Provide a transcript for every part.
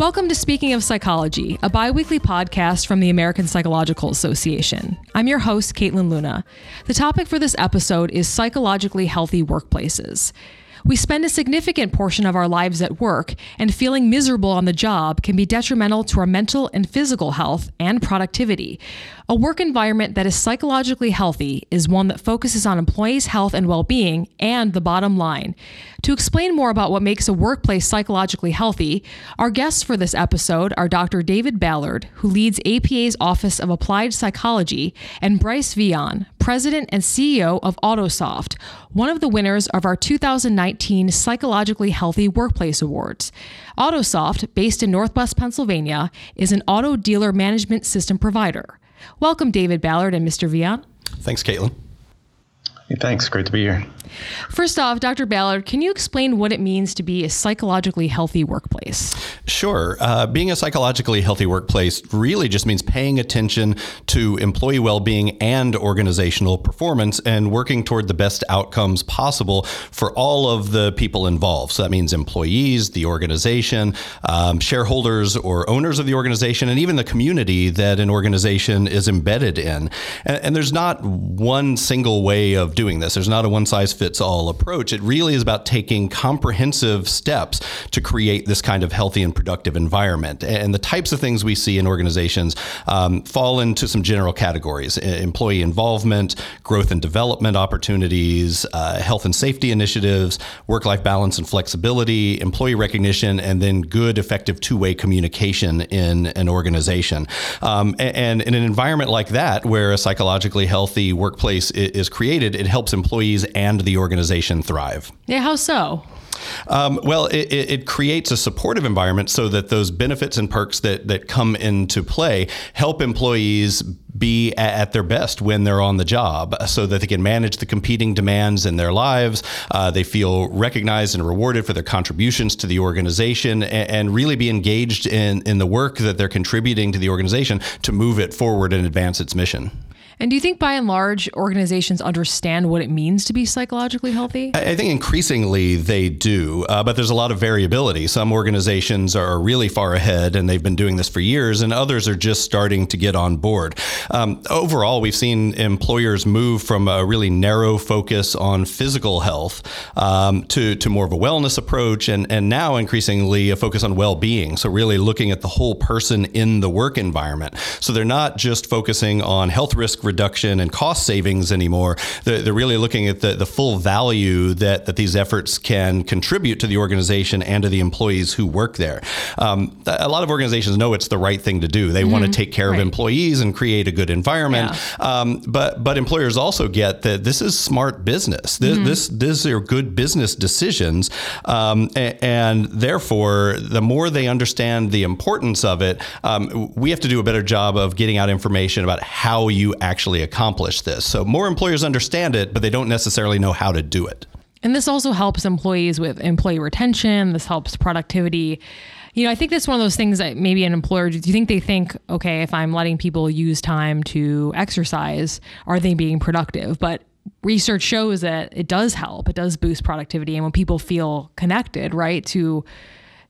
Welcome to Speaking of Psychology, a bi weekly podcast from the American Psychological Association. I'm your host, Caitlin Luna. The topic for this episode is psychologically healthy workplaces. We spend a significant portion of our lives at work, and feeling miserable on the job can be detrimental to our mental and physical health and productivity. A work environment that is psychologically healthy is one that focuses on employees' health and well being and the bottom line. To explain more about what makes a workplace psychologically healthy, our guests for this episode are Dr. David Ballard, who leads APA's Office of Applied Psychology, and Bryce Veon, President and CEO of Autosoft, one of the winners of our 2019 Psychologically Healthy Workplace Awards. Autosoft, based in Northwest Pennsylvania, is an auto dealer management system provider. Welcome, David Ballard and Mr. Veon. Thanks, Caitlin. Hey, thanks. Great to be here. First off, Dr. Ballard, can you explain what it means to be a psychologically healthy workplace? Sure. Uh, being a psychologically healthy workplace really just means paying attention to employee well being and organizational performance and working toward the best outcomes possible for all of the people involved. So that means employees, the organization, um, shareholders or owners of the organization, and even the community that an organization is embedded in. And, and there's not one single way of doing this, there's not a one size fits all approach. It really is about taking comprehensive steps to create this kind of healthy and productive environment. And the types of things we see in organizations um, fall into some general categories employee involvement, growth and development opportunities, uh, health and safety initiatives, work life balance and flexibility, employee recognition, and then good, effective two way communication in an organization. Um, and in an environment like that, where a psychologically healthy workplace is created, it helps employees and the the organization thrive. Yeah, how so? Um, well, it, it, creates a supportive environment so that those benefits and perks that, that come into play help employees be at their best when they're on the job so that they can manage the competing demands in their lives. Uh, they feel recognized and rewarded for their contributions to the organization and, and, really be engaged in, in the work that they're contributing to the organization to move it forward and advance its mission. And do you think by and large organizations understand what it means to be psychologically healthy? I think increasingly they do, uh, but there's a lot of variability. Some organizations are really far ahead and they've been doing this for years, and others are just starting to get on board. Um, overall, we've seen employers move from a really narrow focus on physical health um, to, to more of a wellness approach, and, and now increasingly a focus on well being. So, really looking at the whole person in the work environment. So, they're not just focusing on health risk reduction and cost savings anymore. They're, they're really looking at the, the full value that, that these efforts can contribute to the organization and to the employees who work there. Um, a lot of organizations know it's the right thing to do. They mm-hmm. want to take care right. of employees and create a good environment. Yeah. Um, but but employers also get that this is smart business. This mm-hmm. this these are good business decisions, um, and, and, therefore the more they understand the importance of it, um, we have to do a better job of getting out information about how you actually actually accomplish this. So more employers understand it, but they don't necessarily know how to do it. And this also helps employees with employee retention. This helps productivity. You know, I think that's one of those things that maybe an employer, do you think they think, okay, if I'm letting people use time to exercise, are they being productive? But research shows that it does help. It does boost productivity. And when people feel connected, right, to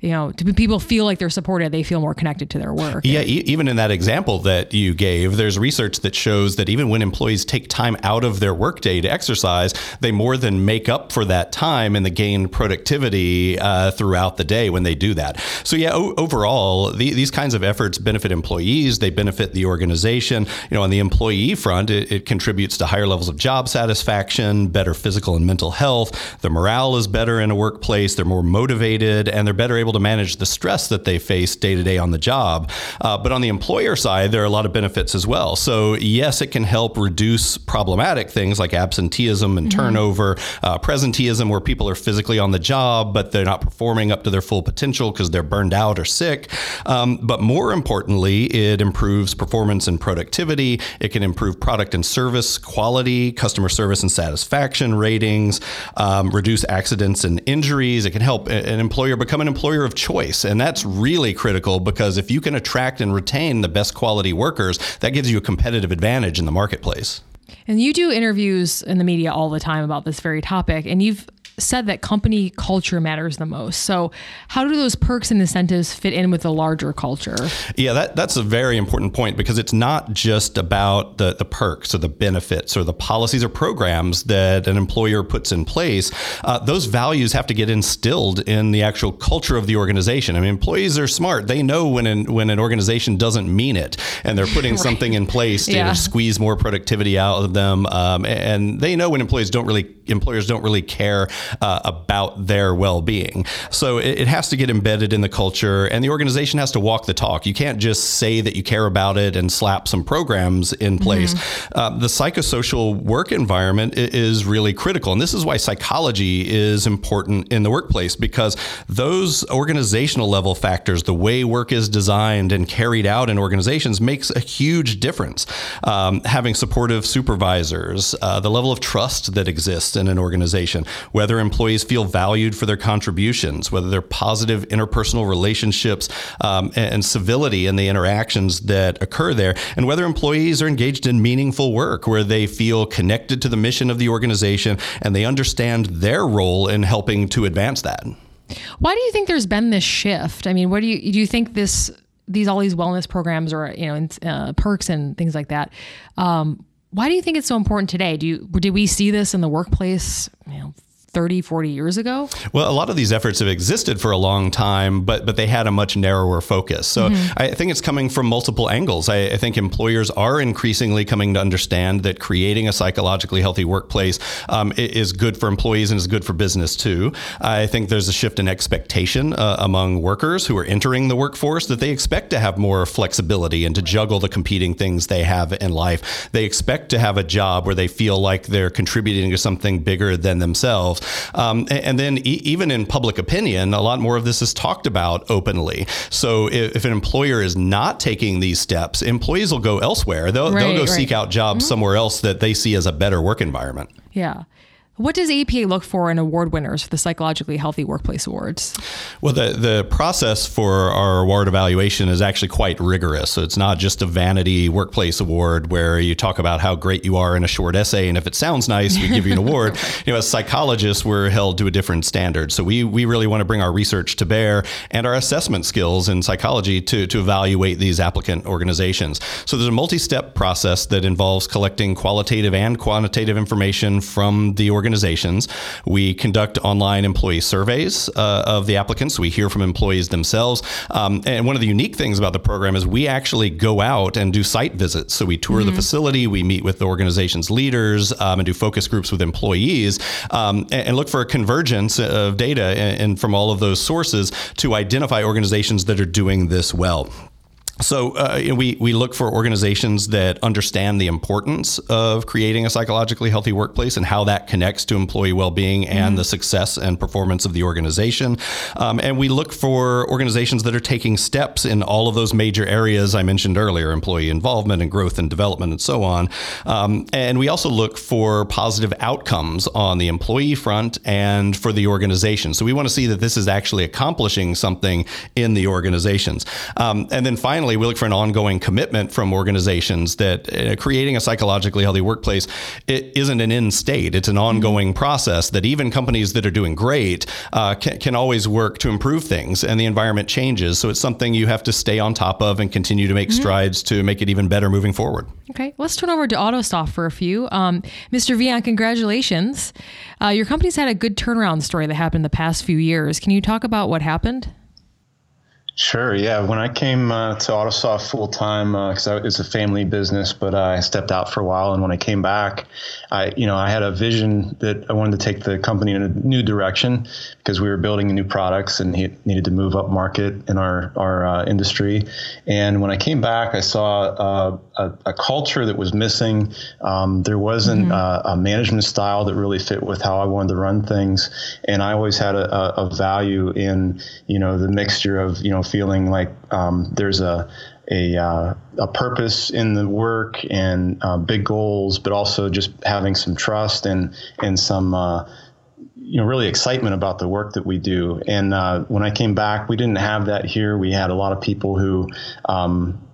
you know, to people feel like they're supported, they feel more connected to their work. Yeah, e- even in that example that you gave, there's research that shows that even when employees take time out of their workday to exercise, they more than make up for that time and the gained productivity uh, throughout the day when they do that. So yeah, o- overall, the, these kinds of efforts benefit employees. They benefit the organization. You know, on the employee front, it, it contributes to higher levels of job satisfaction, better physical and mental health. The morale is better in a workplace. They're more motivated and they're better able able to manage the stress that they face day to day on the job. Uh, but on the employer side, there are a lot of benefits as well. So, yes, it can help reduce problematic things like absenteeism and mm-hmm. turnover, uh, presenteeism, where people are physically on the job, but they're not performing up to their full potential because they're burned out or sick. Um, but more importantly, it improves performance and productivity. It can improve product and service quality, customer service and satisfaction ratings, um, reduce accidents and injuries. It can help an employer become an employer of choice. And that's really critical because if you can attract and retain the best quality workers, that gives you a competitive advantage in the marketplace. And you do interviews in the media all the time about this very topic. And you've said that company culture matters the most. So, how do those perks and incentives fit in with the larger culture? Yeah, that, that's a very important point because it's not just about the, the perks or the benefits or the policies or programs that an employer puts in place. Uh, those values have to get instilled in the actual culture of the organization. I mean, employees are smart. They know when an, when an organization doesn't mean it and they're putting right. something in place to yeah. squeeze more productivity out of them. Um, and they know when employees don't really, employers don't really care uh, about their well being. So it, it has to get embedded in the culture and the organization has to walk the talk. You can't just say that you care about it and slap some programs in place. Mm-hmm. Uh, the psychosocial work environment is really critical. And this is why psychology is important in the workplace because those organizational level factors, the way work is designed and carried out in organizations, makes a huge difference. Um, having supportive supervisors, uh, the level of trust that exists in an organization, whether employees feel valued for their contributions, whether they're positive interpersonal relationships um, and civility in the interactions that occur there, and whether employees are engaged in meaningful work where they feel connected to the mission of the organization and they understand their role in helping to advance that. Why do you think there's been this shift? I mean, what do you do you think this these all these wellness programs or you know uh, perks and things like that? Um, why do you think it's so important today? Do you did we see this in the workplace? You know, 30, 40 years ago? Well, a lot of these efforts have existed for a long time, but but they had a much narrower focus. So mm-hmm. I think it's coming from multiple angles. I, I, think employers are increasingly coming to understand that creating a psychologically healthy workplace um, is good for employees and is good for business too. I think there's a shift in expectation uh, among workers who are entering the workforce that they expect to have more flexibility and to juggle the competing things they have in life. They expect to have a job where they feel like they're contributing to something bigger than themselves um, and, and, then e- even in public opinion, a lot more of this is talked about openly. So if, if, an employer is not taking these steps, employees will go elsewhere. They'll, right, they'll go right. seek out jobs mm-hmm. somewhere else that they see as a better work environment. Yeah. What does APA look for in award winners for the Psychologically Healthy Workplace Awards? Well, the, the process for our award evaluation is actually quite rigorous. So it's not just a vanity workplace award where you talk about how great you are in a short essay, and if it sounds nice, we give you an award. You know, as psychologists, we're held to a different standard. So we, we really want to bring our research to bear and our assessment skills in psychology to, to evaluate these applicant organizations. So there's a multi step process that involves collecting qualitative and quantitative information from the organization organizations. We conduct online employee surveys uh, of the applicants. We hear from employees themselves. Um, and one of the unique things about the program is we actually go out and do site visits. So we tour mm-hmm. the facility, we meet with the organization's leaders, um, and do focus groups with employees, um, and, and, look for a convergence of data and, and from all of those sources to identify organizations that are doing this well. So uh, we we look for organizations that understand the importance of creating a psychologically healthy workplace and how that connects to employee well-being and mm-hmm. the success and performance of the organization. Um, and we look for organizations that are taking steps in all of those major areas I mentioned earlier: employee involvement and growth and development, and so on. Um, and we also look for positive outcomes on the employee front and for the organization. So we want to see that this is actually accomplishing something in the organizations. Um, and then finally we look for an ongoing commitment from organizations that uh, creating a psychologically healthy workplace it isn't an end state. It's an mm-hmm. ongoing process that even companies that are doing great uh, can, can always work to improve things, and the environment changes. So it's something you have to stay on top of and continue to make mm-hmm. strides to make it even better moving forward. Okay, let's turn over to AutoSoft for a few. Um, Mr. Veon, congratulations. Uh, your company's had a good turnaround story that happened in the past few years. Can you talk about what happened? Sure. Yeah. When I came uh, to AutoSoft full time, because uh, it's a family business, but uh, I stepped out for a while, and when I came back, I, you know, I had a vision that I wanted to take the company in a new direction because we were building new products and he needed to move up market in our our uh, industry. And when I came back, I saw uh, a, a, culture that was missing. Um, there wasn't mm-hmm. Uh, a management style that really fit with how I wanted to run things, and I always had a, a value in you know the mixture of you know feeling like um, there's a a, uh, a purpose in the work and uh, big goals, but also just having some trust and and some uh, you know really excitement about the work that we do. And uh, when I came back, we didn't have that here. We had a lot of people who. Um,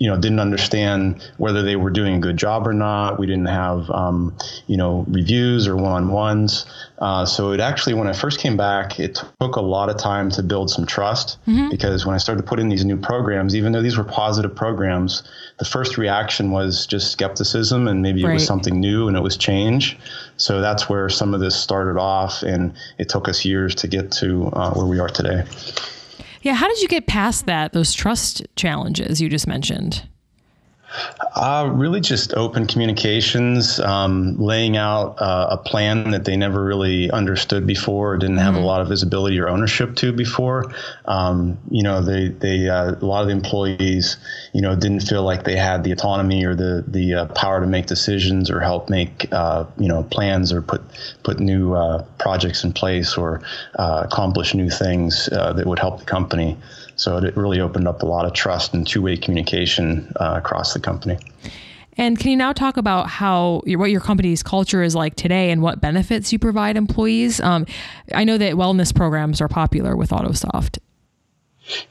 you know didn't understand whether they were doing a good job or not. We didn't have um, you know reviews or one-on-ones. Uh, so it actually, when I first came back, it took a lot of time to build some trust mm-hmm. because when I started to put in these new programs, even though these were positive programs, the first reaction was just skepticism and maybe right. it was something new and it was change. So that's where some of this started off, and it took us years to get to uh, where we are today. Yeah, how did you get past that? Those trust challenges you just mentioned. Uh, really, just open communications, um, laying out uh, a plan that they never really understood before, or didn't have mm-hmm. a lot of visibility or ownership to before. Um, you know, they they uh, a lot of the employees, you know, didn't feel like they had the autonomy or the the uh, power to make decisions or help make uh, you know plans or put put new uh, projects in place or accomplish new things that would help the company. So it really opened up a lot of trust and two way communication uh, across the company. And can you now talk about how what your company's culture is like today and what benefits you provide employees? Um, I know that wellness programs are popular with AutoSoft.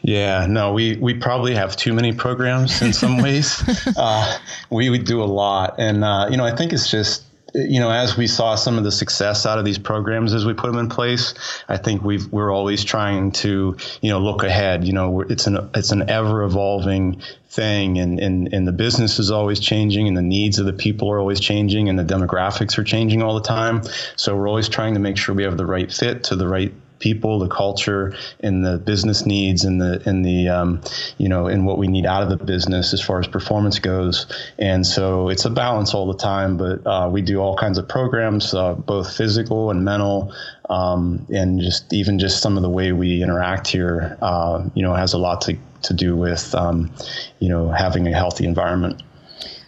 Yeah, no, we, we probably have too many programs in some ways. uh, we would do a lot. And, uh, you know, I think it's just you know, as we saw some of the success out of these programs as we put them in place, I think we've we're always trying to, you know, look ahead. You know, it's an it's an ever evolving thing, and, and and the business is always changing, and the needs of the people are always changing, and the demographics are changing all the time. So we're always trying to make sure we have the right fit to the right people, the culture, and the business needs, and the and the um, you know, and what we need out of the business as far as performance goes. And so it's a balance all the time. But uh, we do all kinds of programs, uh, both physical and mental, um, and just even just some of the way we interact here, uh, you know, has a lot to to do with um, you know having a healthy environment.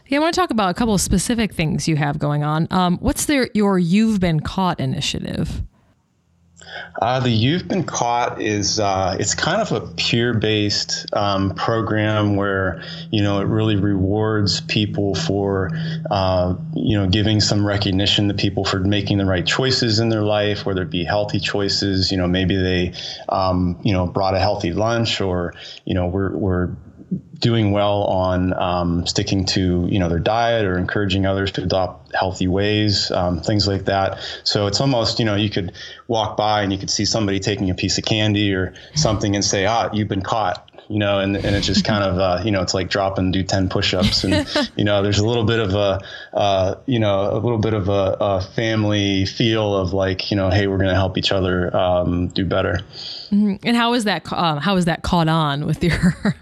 Yeah, I want to talk about a couple of specific things you have going on. Um, what's their, your You've Been Caught initiative? Uh, the You've Been Caught is uh, it's kind of a peer-based um, program where you know it really rewards people for uh, you know giving some recognition to people for making the right choices in their life, whether it be healthy choices. You know, maybe they um, you know brought a healthy lunch, or you know we're, we're doing well on um, sticking to you know their diet or encouraging others to adopt healthy ways, um, things like that. So it's almost you know you could walk by and you could see somebody taking a piece of candy or something and say, ah, you've been caught. You know, and, and it's just kind of, uh, you know, it's like drop and do 10 push-ups. And, you know, there's a little bit of a, uh, you know, a little bit of a, a, family feel of like, you know, hey, we're going to help each other um, do better. Mm-hmm. And how is that, um, how is that caught on with your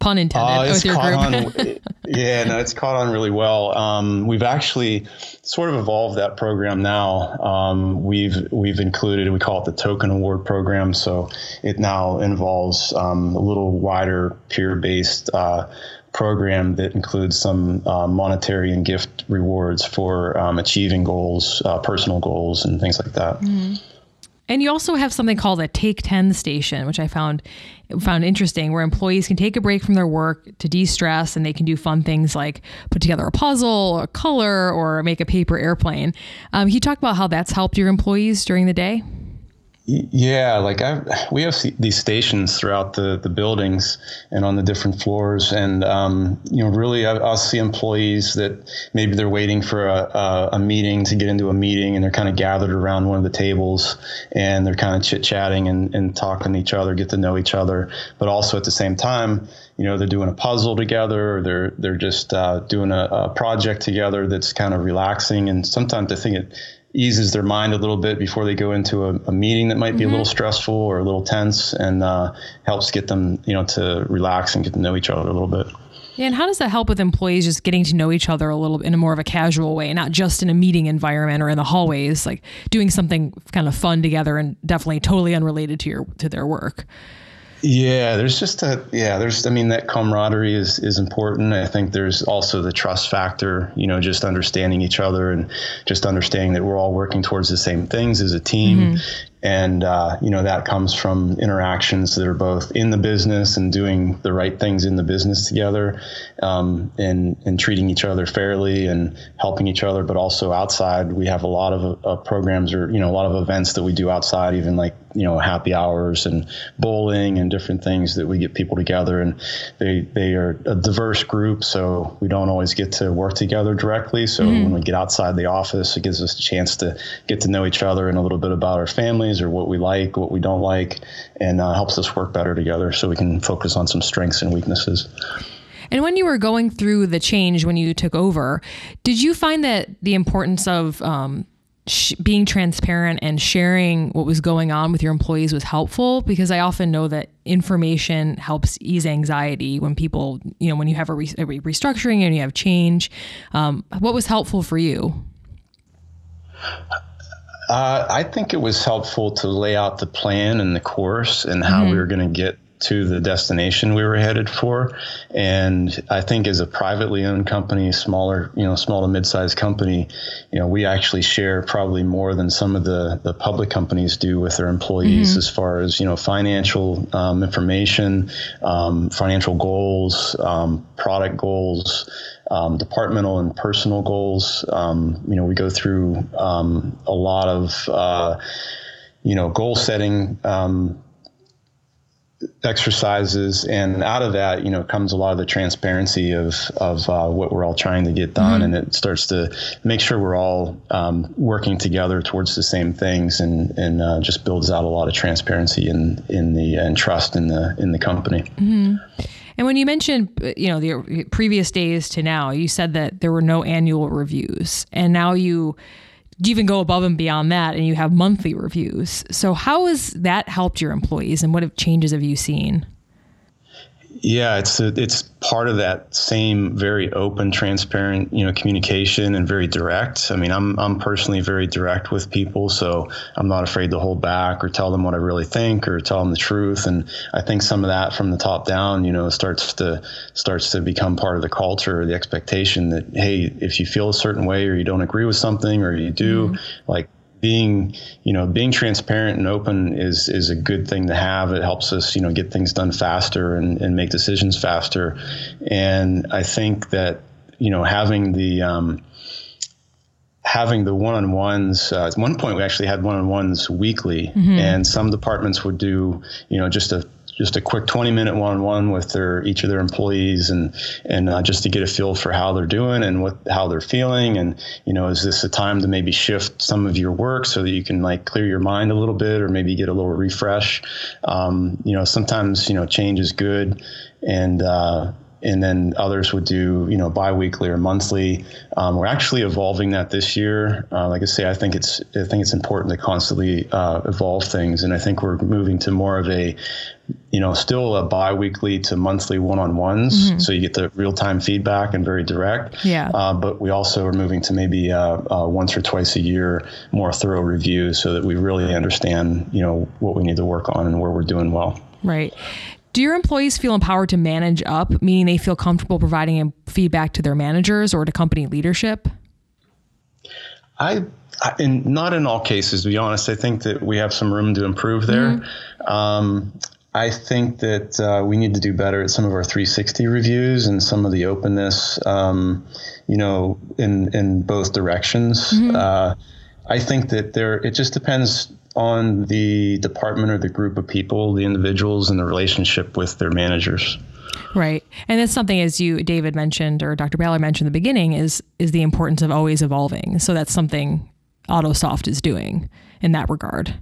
pun intended uh, with your group. on, yeah, no, it's caught on really well. Um, we've actually sort of evolved that program now. Um, we've we've included we call it the Token Award program, so it now involves um, a little wider peer based. Uh, program that includes some uh, monetary and gift rewards for um, achieving goals, uh, personal goals, and things like that. Mm-hmm. And you also have something called a Take 10 station, which I found found interesting, where employees can take a break from their work to de-stress and they can do fun things like put together a puzzle or color or make a paper airplane. Um, can you talk about how that's helped your employees during the day? Yeah, like I, we have these stations throughout the, the buildings and on the different floors, and um, you know, really, I, will see employees that maybe they're waiting for a, a, a, meeting to get into a meeting, and they're kind of gathered around one of the tables, and they're kind of chit chatting and, and talking to each other, get to know each other, but also at the same time, you know, they're doing a puzzle together, or they're they're just uh, doing a, a project together that's kind of relaxing, and sometimes I think it eases their mind a little bit before they go into a, a meeting that might be mm-hmm. a little mm-hmm. stressful or a little tense and uh, helps get them you know to relax and get to know each other a little bit yeah, and how does that help with employees just getting to know each other a little bit in a more of a casual way, not just in a meeting environment or in the hallways, like doing something kind of fun together and definitely totally unrelated to your to their work. Yeah, there's just a yeah, there's I mean that camaraderie is is important. I think there's also the trust factor, you know, just understanding each other and just understanding that we're all working towards the same things as a team. Mm-hmm. And uh, you know that comes from interactions that are both in the business and doing the right things in the business together, um, and and treating each other fairly and helping each other. But also outside, we have a lot of uh, programs or you know a lot of events that we do outside, even like you know happy hours and bowling and different things that we get people together. And they they are a diverse group, so we don't always get to work together directly. So mm-hmm. when we get outside the office, it gives us a chance to get to know each other and a little bit about our families or what we like, what we don't like, and uh, helps us work better together so we can focus on some strengths and weaknesses. And when you were going through the change when you took over, did you find that the importance of um, sh- being transparent and sharing what was going on with your employees was helpful? Because I often know that information helps ease anxiety when people, you know, when you have a, re- a restructuring and you have change. Um, what was helpful for you? Uh, I think it was helpful to lay out the plan and the course and how mm-hmm. we were going to get to the destination we were headed for. And I think as a privately owned company, smaller, you know, small to mid-sized company, you know, we actually share probably more than some of the, the public companies do with their employees mm-hmm. as far as, you know, financial um, information, um, financial goals, um, product goals, um, departmental and personal goals. Um, you know, we go through um, a lot of, uh, you know, goal setting um, exercises and out of that you know comes a lot of the transparency of of uh, what we're all trying to get done mm-hmm. and it starts to make sure we're all um, working together towards the same things and and uh, just builds out a lot of transparency in in the and trust in the in the company mm-hmm. And when you mentioned, you know, the previous days to now, you said that there were no annual reviews, and now you even go above and beyond that and you have monthly reviews. So how has that helped your employees and what changes have you seen? Yeah, it's a, it's part of that same very open, transparent, you know, communication and very direct. I mean, I'm I'm personally very direct with people, so I'm not afraid to hold back or tell them what I really think or tell them the truth. And I think some of that from the top down, you know, starts to starts to become part of the culture, or the expectation that hey, if you feel a certain way or you don't agree with something or you do, mm-hmm. like being you know being transparent and open is is a good thing to have it helps us you know get things done faster and, and make decisions faster and i think that you know having the um, having the one-on-ones uh, at one point we actually had one-on-ones weekly mm-hmm. and some departments would do you know just a just a quick 20 minute one-on-one with their each of their employees and and uh, just to get a feel for how they're doing and what how they're feeling. And you know is this a time to maybe shift some of your work so that you can like clear your mind a little bit or maybe get a little refresh? Um, you know sometimes you know change is good and uh, and then others would do you know biweekly or monthly. Um, we're actually evolving that this year. Uh, like I say, I think it's I think it's important to constantly uh, evolve things, and I think we're moving to more of a you know still a biweekly to monthly one-on-ones, mm-hmm. so you get the real-time feedback and very direct. Yeah. Uh, but we also are moving to maybe uh, uh, once or twice a year more thorough reviews, so that we really understand you know what we need to work on and where we're doing well. Right. Do your employees feel empowered to manage up, meaning they feel comfortable providing feedback to their managers or to company leadership? I, I in, not in all cases, to be honest. I think that we have some room to improve there. Mm-hmm. Um, I think that uh, we need to do better at some of our 360 reviews and some of the openness, um, you know, in in both directions. Mm-hmm. Uh, I think that there it just depends on the department or the group of people, the individuals, and the relationship with their managers. Right, and that's something as you David mentioned or Dr. Ballard mentioned in the beginning is is the importance of always evolving. So that's something AutoSoft is doing in that regard.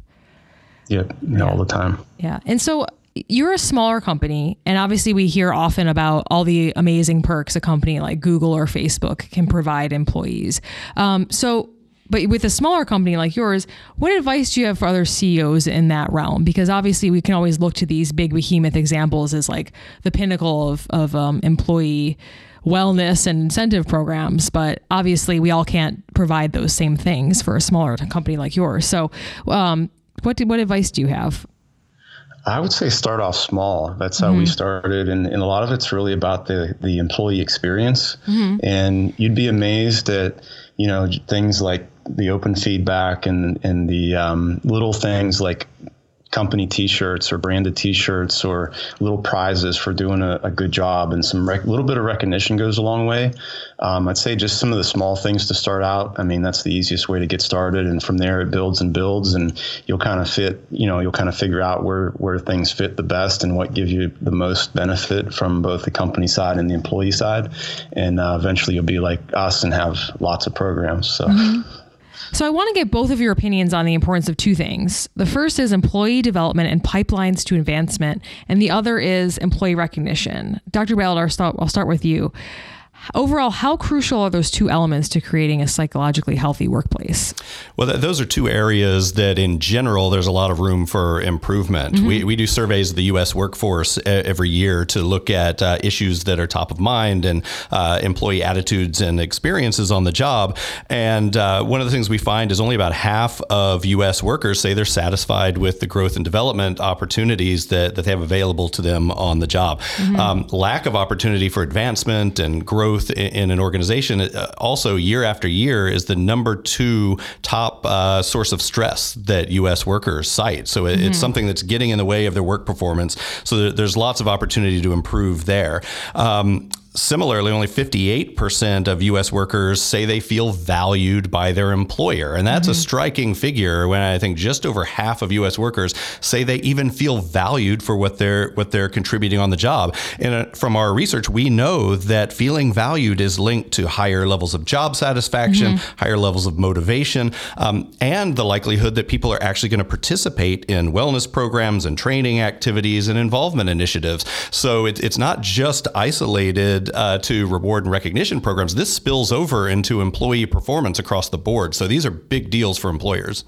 Yeah, yeah, all the time. Yeah, and so you're a smaller company, and obviously we hear often about all the amazing perks a company like Google or Facebook can provide employees. Um, so but with a smaller company like yours, what advice do you have for other CEOs in that realm? Because obviously, we can always look to these big behemoth examples as like the pinnacle of, of um, employee wellness and incentive programs. But obviously, we all can't provide those same things for a smaller company like yours. So, um, what, do, what advice do you have? I would say start off small. That's how mm-hmm. we started, and, and a lot of it's really about the the employee experience. Mm-hmm. And you'd be amazed at you know, things like the open feedback and and the um, little things like company t-shirts or branded t-shirts or little prizes for doing a, a good job and some rec- little bit of recognition goes a long way. Um, i'd say just some of the small things to start out. I mean that's the easiest way to get started and from there it builds and builds and you'll kind of fit you know you'll kind of figure out where where things fit the best and what gives you the most benefit from both the company side and the employee side. And uh, eventually you'll be like us and have lots of programs so. Mm-hmm. So I want to get both of your opinions on the importance of two things. The first is employee development and pipelines to advancement, and the other is employee recognition. Dr. Ballard, I'll start, I'll start with you. Overall, how crucial are those two elements to creating a psychologically healthy workplace? Well, th- those are two areas that, in general, there's a lot of room for improvement. Mm-hmm. We, we do surveys of the U.S. workforce every year to look at uh, issues that are top of mind and uh, employee attitudes and experiences on the job. And uh, one of the things we find is only about half of U.S. workers say they're satisfied with the growth and development opportunities that, that they have available to them on the job. Mm-hmm. Um, lack of opportunity for advancement and growth growth in, an organization uh, also year after year is the number two top uh, source of stress that U.S. workers cite. So it, mm-hmm. it's something that's getting in the way of their work performance. So there's lots of opportunity to improve there. Um, Similarly, only 58% of U.S. workers say they feel valued by their employer. And that's mm-hmm. a striking figure when I think just over half of U.S. workers say they even feel valued for what they're, what they're contributing on the job. And uh, from our research, we know that feeling valued is linked to higher levels of job satisfaction, mm-hmm. higher levels of motivation, um, and the likelihood that people are actually going to participate in wellness programs and training activities and involvement initiatives. So it, it's not just isolated uh, to reward and recognition programs, this spills over into employee performance across the board. So these are big deals for employers.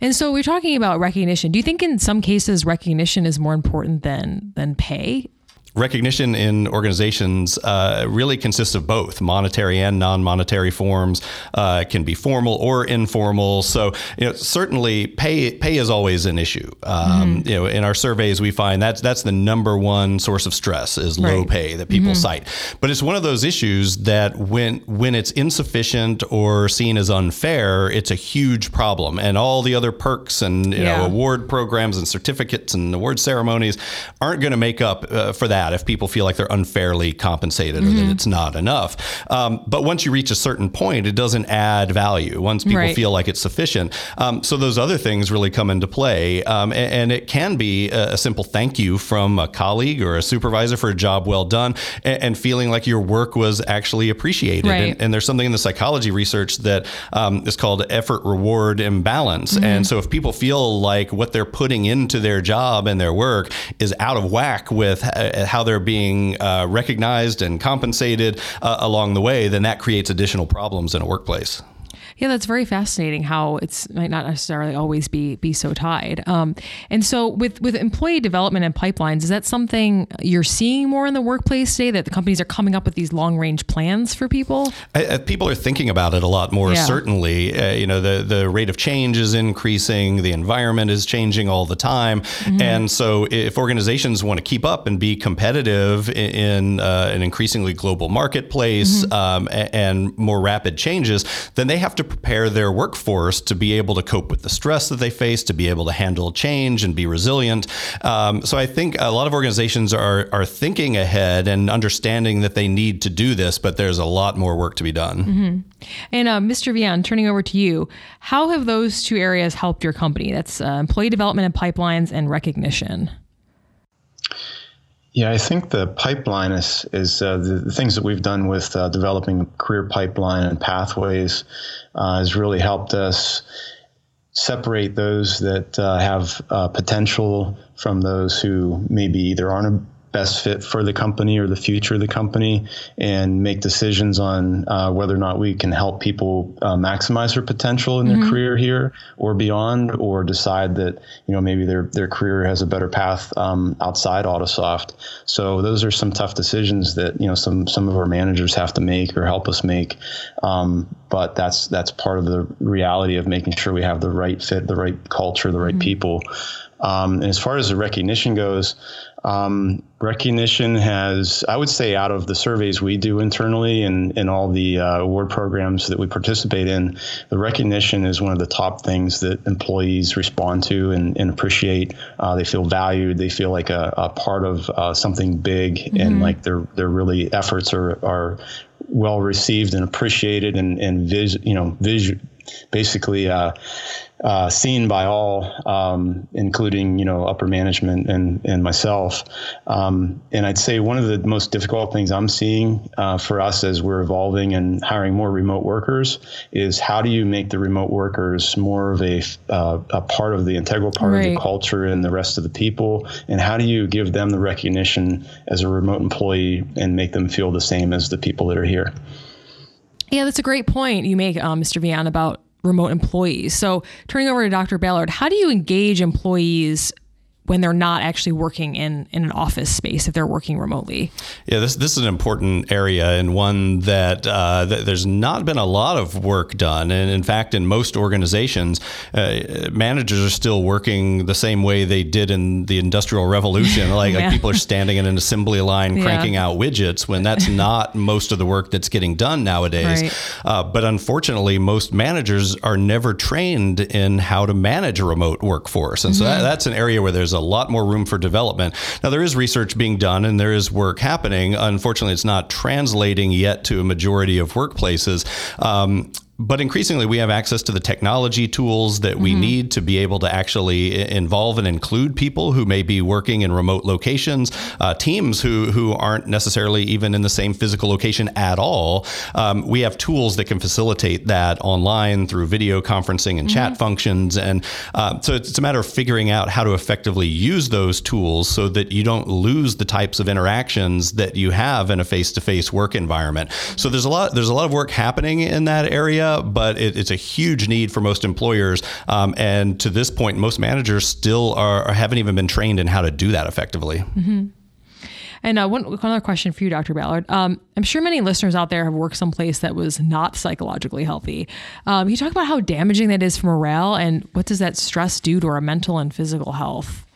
And so we're talking about recognition. Do you think in some cases recognition is more important than than pay? Recognition in organizations uh, really consists of both monetary and non-monetary forms uh, can be formal or informal so you know certainly pay pay is always an issue um, mm-hmm. you know in our surveys we find that's that's the number one source of stress is low right. pay that people mm-hmm. cite but it's one of those issues that when when it's insufficient or seen as unfair it's a huge problem and all the other perks and you yeah. know award programs and certificates and award ceremonies aren't going to make up uh, for that that if people feel like they're unfairly compensated mm-hmm. or that mm-hmm. it's not enough. Um, but once you reach a certain point, it doesn't add value. Once people right. feel like it's sufficient, um, so those other things really come into play, um, and, and, it can be a, a, simple thank you from a colleague or a supervisor for a job well done, and, and feeling like your work was actually appreciated. Right. And, and, there's something in the psychology research that um, is called effort reward imbalance. Mm-hmm. And so if people feel like what they're putting into their job and their work is out of whack with uh, how they're being uh, recognized and compensated uh, along the way, then that creates additional problems in a workplace. Yeah, that's very fascinating. How it's might not necessarily always be be so tied. Um, and so with with employee development and pipelines, is that something you're seeing more in the workplace today? That the companies are coming up with these long range plans for people. I, I, people are thinking about it a lot more. Yeah. Certainly, uh, you know the the rate of change is increasing. The environment is changing all the time, mm-hmm. and so if organizations want to keep up and be competitive in, in uh, an increasingly global marketplace mm-hmm. um, and, and more rapid changes, then they have to prepare their workforce to be able to cope with the stress that they face, to be able to handle change and be resilient. Um, so I think a lot of organizations are are thinking ahead and understanding that they need to do this, but there's a lot more work to be done. Mm-hmm. And uh, Mr. Veon, turning over to you, how have those two areas helped your company? That's uh, employee development and pipelines and recognition. Yeah, I think the pipeline is is uh, the, the, things that we've done with uh, developing career pipeline and pathways uh, has really helped us separate those that uh, have uh, potential from those who maybe either aren't best fit for the company or the future of the company and make decisions on uh, whether or not we can help people uh, maximize their potential in mm-hmm. their career here or beyond or decide that you know maybe their their career has a better path um, outside Autosoft so those are some tough decisions that you know some some of our managers have to make or help us make um, but that's that's part of the reality of making sure we have the right fit the right culture the right mm-hmm. people um, and as far as the recognition goes, Um, recognition has, I would say, out of the surveys we do internally and, in all the uh, award programs that we participate in, the recognition is one of the top things that employees respond to and, and appreciate. Uh, they feel valued. They feel like a, a part of uh, something big, mm-hmm. and like their their really efforts are are well received and appreciated, and and vis, you know, vis, basically uh, uh, seen by all, um, including you know upper management and and myself. Um, and I'd say one of the most difficult things I'm seeing uh, for us as we're evolving and hiring more remote workers is how do you make the remote workers more of a uh, a part of the integral part right. of the culture and the rest of the people, and how do you give them the recognition as a remote employee and make them feel the same as the people that are here. Yeah, that's a great point you make, um, Mr. Veon, about remote employees. So, turning over to Dr. Ballard, how do you engage employees when they're not actually working in, in an office space if they're working remotely. Yeah, this this is an important area and one that, uh, that there's not been a lot of work done. And in fact, in most organizations, uh, managers are still working the same way they did in the Industrial Revolution. Like, yeah. like people are standing in an assembly line cranking yeah. out widgets when that's not most of the work that's getting done nowadays. Right. Uh, but unfortunately, most managers are never trained in how to manage a remote workforce. And mm-hmm. so that, that's an area where there's a a lot more room for development. Now, there is research being done and there is work happening. Unfortunately, it's not translating yet to a majority of workplaces. Um, but increasingly we have access to the technology tools that we mm-hmm. need to be able to actually involve and include people who may be working in remote locations, uh, teams who who aren't necessarily even in the same physical location at all. Um, we have tools that can facilitate that online through video conferencing and mm-hmm. chat functions, and uh, so it's a matter of figuring out how to effectively use those tools so that you don't lose the types of interactions that you have in a face-to-face work environment. So there's a lot there's a lot of work happening in that area but it, it's a huge need for most employers. Um, and to this point, most managers still are haven't even been trained in how to do that effectively. Mm-hmm. And uh, one, one other question for you, Dr. Ballard. Um, I'm sure many listeners out there have worked someplace that was not psychologically healthy. Um, you talk about how damaging that is for morale and what does that stress do to our mental and physical health?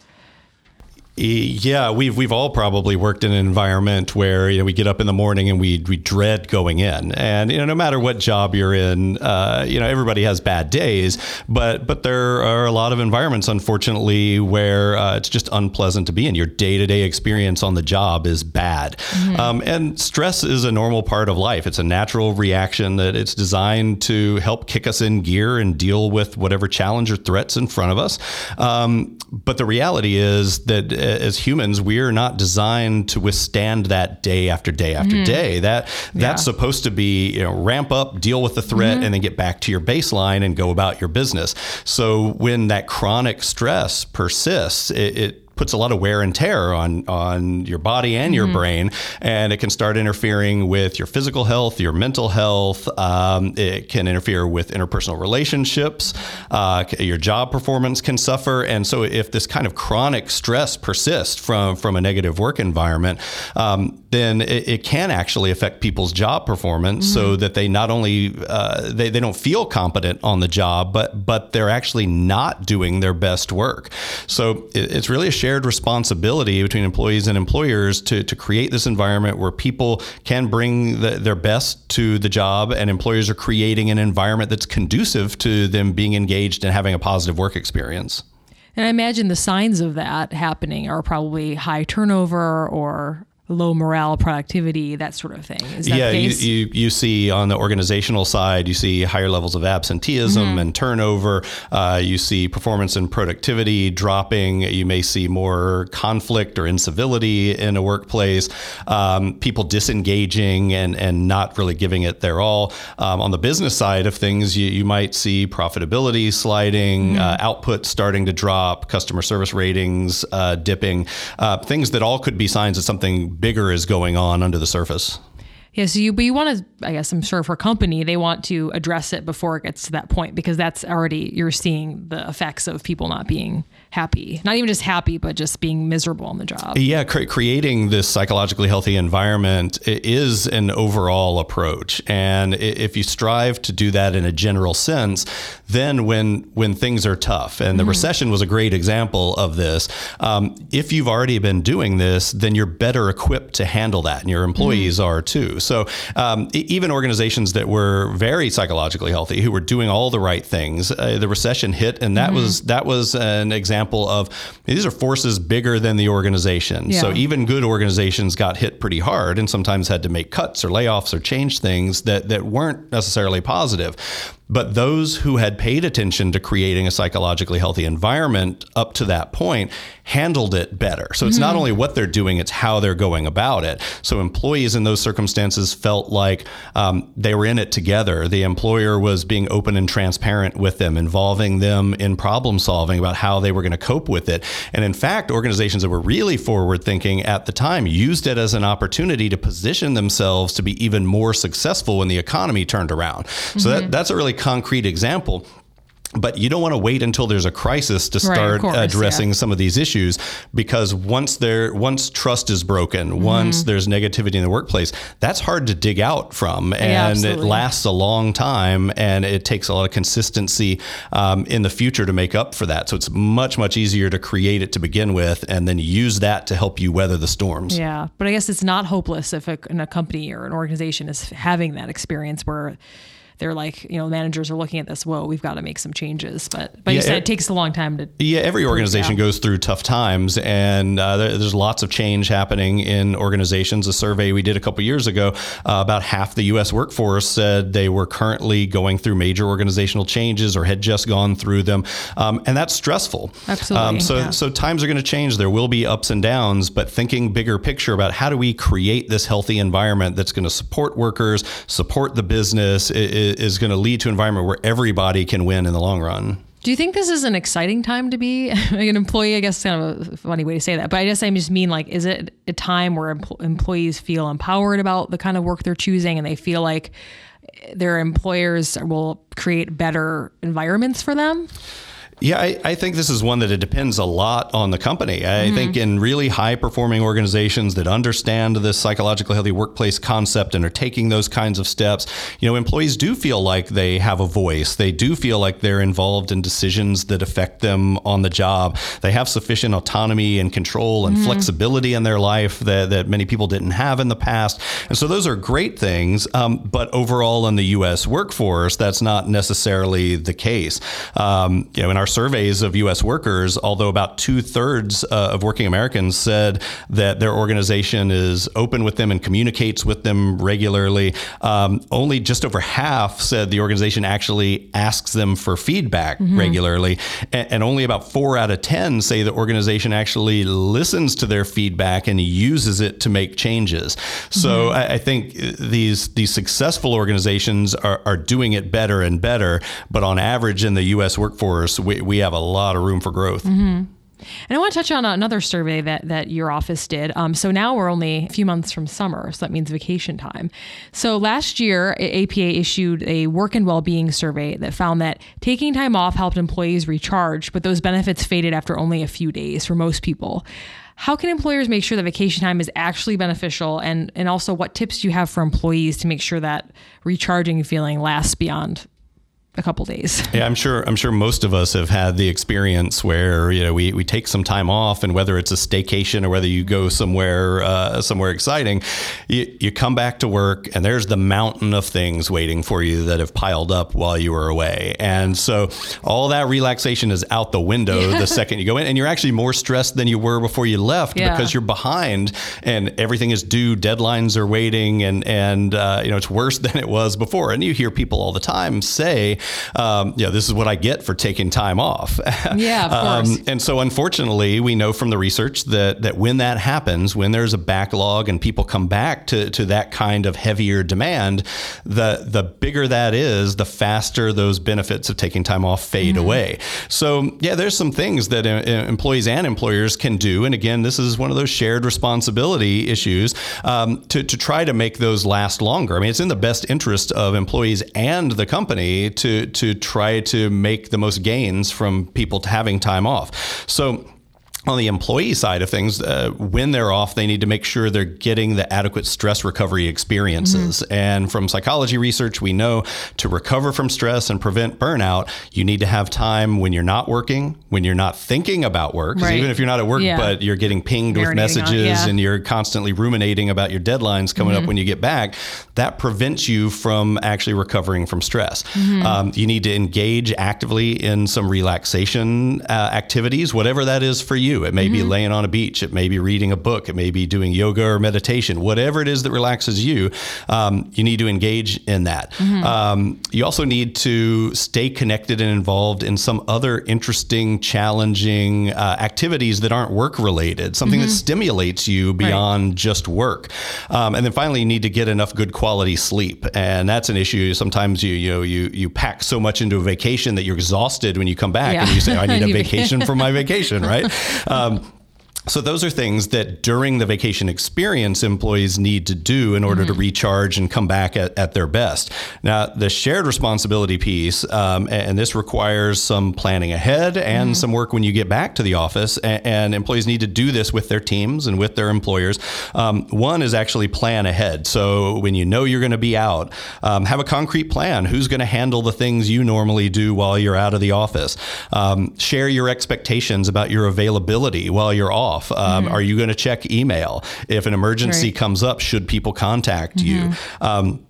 Yeah, we've we've all probably worked in an environment where you know we get up in the morning and we we dread going in, and you know no matter what job you're in, uh, you know everybody has bad days, but but there are a lot of environments, unfortunately, where uh, it's just unpleasant to be in. Your day to day experience on the job is bad, mm-hmm. um, and stress is a normal part of life. It's a natural reaction that it's designed to help kick us in gear and deal with whatever challenge or threats in front of us. Um, but the reality is that as humans, we are not designed to withstand that day after day after mm-hmm. day. That that's yeah. supposed to be you know ramp up, deal with the threat, mm-hmm. and then get back to your baseline and go about your business. So when that chronic stress persists, it, it puts a lot of wear and tear on on your body and your mm-hmm. brain, and it can start interfering with your physical health, your mental health. Um, it can interfere with interpersonal relationships. Uh, your job performance can suffer, and so if this kind of chronic stress persists from from a negative work environment, um, then it, it, can actually affect people's job performance, mm-hmm. so that they not only uh, they they don't feel competent on the job, but but they're actually not doing their best work. So it, it's really a shared responsibility between employees and employers to, to create this environment where people can bring the, their best to the job and employers are creating an environment that's conducive to them being engaged and having a positive work experience. And I imagine the signs of that happening are probably high turnover or low morale, productivity, that sort of thing. Is that yeah, you, you, you see on the organizational side, you see higher levels of absenteeism mm-hmm. and turnover. Uh, you see performance and productivity dropping. You may see more conflict or incivility in a workplace. Um, people disengaging and and not really giving it their all. Um, on the business side of things, you, you might see profitability sliding, mm-hmm. uh, output starting to drop, customer service ratings uh, dipping. Uh, things that all could be signs of something bigger is going on under the surface. Yeah, so you but you want to I guess I'm sure for a company they want to address it before it gets to that point because that's already you're seeing the effects of people not being happy. Not even just happy but just being miserable on the job. Yeah, cre- creating this psychologically healthy environment is an overall approach. And if you strive to do that in a general sense, then when when things are tough and the mm-hmm. recession was a great example of this, um, if you've already been doing this, then you're better equipped to handle that and your employees mm-hmm. are too. So um, even organizations that were very psychologically healthy, who were doing all the right things, uh, the recession hit, and that mm-hmm. was that was an example of these are forces bigger than the organization. Yeah. So even good organizations got hit pretty hard, and sometimes had to make cuts or layoffs or change things that that weren't necessarily positive. But those who had paid attention to creating a psychologically healthy environment up to that point handled it better. So it's mm-hmm. not only what they're doing, it's how they're going about it. So employees in those circumstances felt like um, they were in it together. The employer was being open and transparent with them, involving them in problem solving about how they were going to cope with it. And in fact, organizations that were really forward thinking at the time used it as an opportunity to position themselves to be even more successful when the economy turned around. Mm-hmm. So that, mm-hmm. that's a really concrete example but you don't want to wait until there's a crisis to start right, course, addressing yeah. some of these issues because once there once trust is broken mm-hmm. once there's negativity in the workplace that's hard to dig out from and yeah, it lasts a long time and it takes a lot of consistency um, in the future to make up for that so it's much much easier to create it to begin with and then use that to help you weather the storms yeah but i guess it's not hopeless if a, a company or an organization is having that experience where they're like, you know, managers are looking at this. Whoa, we've got to make some changes. But but yeah, you said it, it takes a long time to. Yeah, every organization goes through tough times, and uh, there, there's lots of change happening in organizations. A survey we did a couple years ago, uh, about half the U.S. workforce said they were currently going through major organizational changes or had just gone through them, um, and that's stressful. Absolutely. Um, so yeah. so times are going to change. There will be ups and downs, but thinking bigger picture about how do we create this healthy environment that's going to support workers, support the business. It, is going to lead to an environment where everybody can win in the long run. Do you think this is an exciting time to be an employee? I guess kind of a funny way to say that, but I guess I just mean like, is it a time where employees feel empowered about the kind of work they're choosing and they feel like their employers will create better environments for them? Yeah, I, I, think this is one that it depends a lot on the company. I mm-hmm. think in really high performing organizations that understand this psychologically healthy workplace concept and are taking those kinds of steps, you know, employees do feel like they have a voice. They do feel like they're involved in decisions that affect them on the job. They have sufficient autonomy and control and mm-hmm. flexibility in their life that, that many people didn't have in the past. And so those are great things. Um, but overall, in the U.S. workforce, that's not necessarily the case. Um, you know, in our surveys of U.S. workers, although about two thirds uh, of working Americans said that their organization is open with them and communicates with them regularly, um, only just over half said the organization actually asks them for feedback mm-hmm. regularly. And, and only about four out of 10 say the organization actually listens to their feedback and uses it to make changes. So mm-hmm. I, I, think these, these successful organizations are, are doing it better and better. But on average, in the U.S. workforce, we, we have a lot of room for growth. Mm-hmm. And I want to touch on another survey that that your office did. Um, so now we're only a few months from summer, so that means vacation time. So last year, APA issued a work and well-being survey that found that taking time off helped employees recharge, but those benefits faded after only a few days for most people. How can employers make sure that vacation time is actually beneficial, and and also what tips do you have for employees to make sure that recharging feeling lasts beyond a couple days. Yeah, I'm sure. I'm sure most of us have had the experience where you know we, we take some time off, and whether it's a staycation or whether you go somewhere uh, somewhere exciting, you, you come back to work and there's the mountain of things waiting for you that have piled up while you were away, and so all that relaxation is out the window yeah. the second you go in, and you're actually more stressed than you were before you left yeah. because you're behind and everything is due, deadlines are waiting, and and uh, you know it's worse than it was before. And you hear people all the time say um, know, this is what I get for taking time off. Yeah, of course. Um, and so, unfortunately, we know from the research that that when that happens, when there's a backlog and people come back to to that kind of heavier demand, the the bigger that is, the faster those benefits of taking time off fade mm-hmm. away. So, yeah, there's some things that uh, employees and employers can do. And again, this is one of those shared responsibility issues um, to to try to make those last longer. I mean, it's in the best interest of employees and the company to to try to make the most gains from people having time off. So on the employee side of things, uh, when they're off, they need to make sure they're getting the adequate stress recovery experiences. Mm-hmm. And from psychology research, we know to recover from stress and prevent burnout, you need to have time when you're not working, when you're not thinking about work. Right. Even if you're not at work, yeah. but you're getting pinged Marinating with messages on, yeah. and you're constantly ruminating about your deadlines coming mm-hmm. up when you get back, that prevents you from actually recovering from stress. Mm-hmm. Um, you need to engage actively in some relaxation uh, activities, whatever that is for you It may mm-hmm. be laying on a beach. It may be reading a book. It may be doing yoga or meditation. Whatever it is that relaxes you, um, you need to engage in that. Mm-hmm. Um, you also need to stay connected and involved in some other interesting, challenging uh, activities that aren't work related, something mm-hmm. that stimulates you beyond right. just work. Um, and then finally, you need to get enough good quality sleep. And that's an issue. Sometimes you, you know, you, you pack so much into a vacation that you're exhausted when you come back yeah. and you say, I need a vacation for my vacation, right? Um, so those are things that during the vacation experience employees need to do in order mm-hmm. to recharge and come back at, at, their best. Now the shared responsibility piece, um, and this requires some planning ahead and mm-hmm. some work when you get back to the office. And, and, employees need to do this with their teams and with their employers. Um, one is actually plan ahead. So when you know you're going to be out, um, have a concrete plan. Who's going to handle the things you normally do while you're out of the office? Um, share your expectations about your availability while you're off off? Um, mm-hmm. Are you going to check email? If an emergency right. comes up, should people contact mm-hmm. you? Um,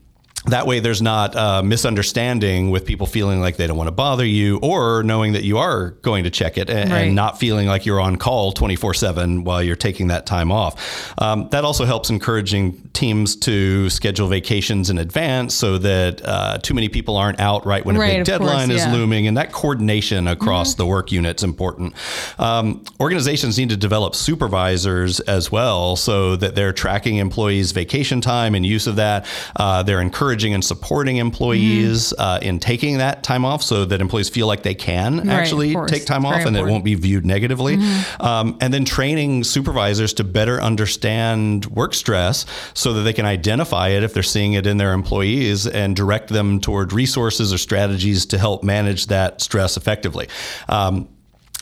that way there's not a misunderstanding with people feeling like they don't want to bother you or knowing that you are going to check it and, right. and not feeling like you're on call 24-7 while you're taking that time off um, that also helps encouraging teams to schedule vacations in advance so that uh, too many people aren't out right when right, a big deadline course, yeah. is looming and that coordination across mm-hmm. the work unit is important um, organizations need to develop supervisors as well so that they're tracking employees vacation time and use of that uh, they're encouraging encouraging and supporting employees mm-hmm. uh, in taking that time off so that employees feel like they can right, actually take time Very off important. and it won't be viewed negatively. Mm-hmm. Um, and then training supervisors to better understand work stress so that they can identify it if they're seeing it in their employees and direct them toward resources or strategies to help manage that stress effectively. Um,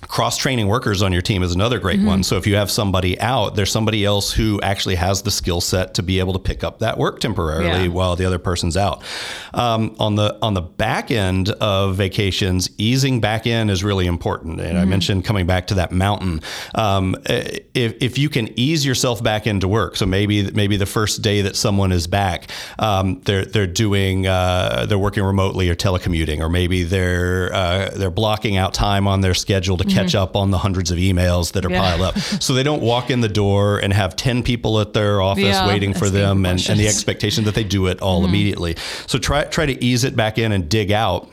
cross training workers on your team is another great mm-hmm. one. So if you have somebody out, there's somebody else who actually has the skill set to be able to pick up that work temporarily yeah. while the other person's out. Um, on the on the back end of vacations, easing back in is really important. And mm-hmm. I mentioned coming back to that mountain. Um, if, if you can ease yourself back into work, so maybe maybe the first day that someone is back, um, they're they're doing uh, they're working remotely or telecommuting, or maybe they're uh, they're blocking out time on their schedule to catch mm-hmm. up on the hundreds of emails that are yeah. piled up. So they don't walk in the door and have 10 people at their office yeah, waiting for them and, and, the expectation that they do it all mm-hmm. immediately. So try, try to ease it back in and dig out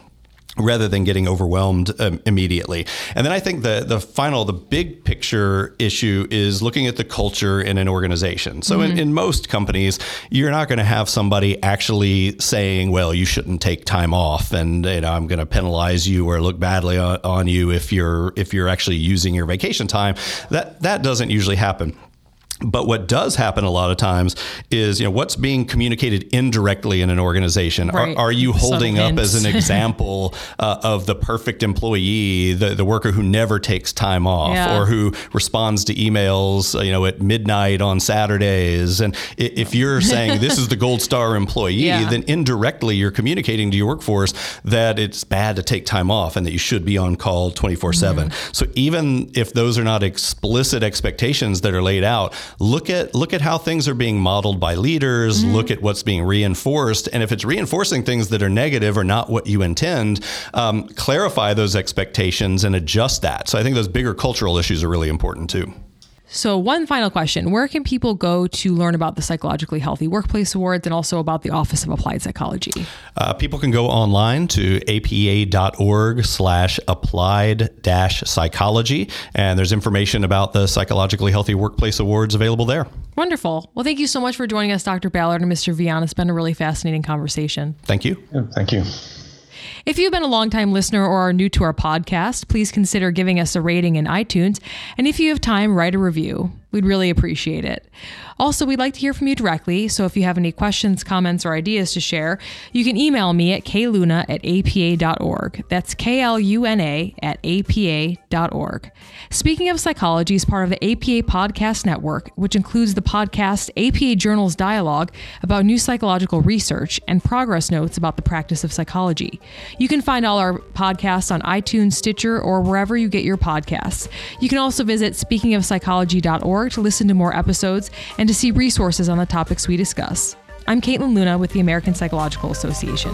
rather than getting overwhelmed um, immediately. And then I think the the final, the big picture issue is looking at the culture in an organization. So mm-hmm. in, in most companies, you're not going to have somebody actually saying, "Well, you shouldn't take time off," and you know, I'm going to penalize you or look badly on, on you if you're if you're actually using your vacation time. That that doesn't usually happen. But what does happen a lot of times is, you know, what's being communicated indirectly in an organization. Right. Are, are, you holding up as an example uh, of the perfect employee, the, the worker who never takes time off yeah. or who responds to emails, uh, you know, at midnight on Saturdays? And if you're saying this is the gold star employee, yeah. then indirectly you're communicating to your workforce that it's bad to take time off and that you should be on call 24 mm-hmm. 7. So even if those are not explicit expectations that are laid out, look at look at how things are being modeled by leaders mm-hmm. look at what's being reinforced and if it's reinforcing things that are negative or not what you intend um, clarify those expectations and adjust that so i think those bigger cultural issues are really important too So, one final question Where can people go to learn about the Psychologically Healthy Workplace Awards and also about the Office of Applied Psychology? Uh, people can go online to apa.org slash applied dash psychology, and there's information about the Psychologically Healthy Workplace Awards available there. Wonderful. Well, thank you so much for joining us, Dr. Ballard and Mr. Veon. It's been a really fascinating conversation. Thank you. Yeah, thank you. If you've been a longtime listener or are new to our podcast, please consider giving us a rating in iTunes. And if you have time, write a review. We'd really appreciate it. Also, we'd like to hear from you directly, so if you have any questions, comments, or ideas to share, you can email me at kluna at apa.org. That's K L U N A at apa.org. Speaking of Psychology is part of the APA Podcast Network, which includes the podcast APA Journals Dialogue about new psychological research and progress notes about the practice of psychology. You can find all our podcasts on iTunes, Stitcher, or wherever you get your podcasts. You can also visit speakingofpsychology.org to listen to more episodes and to see resources on the topics we discuss. I'm Caitlin Luna with the American Psychological Association.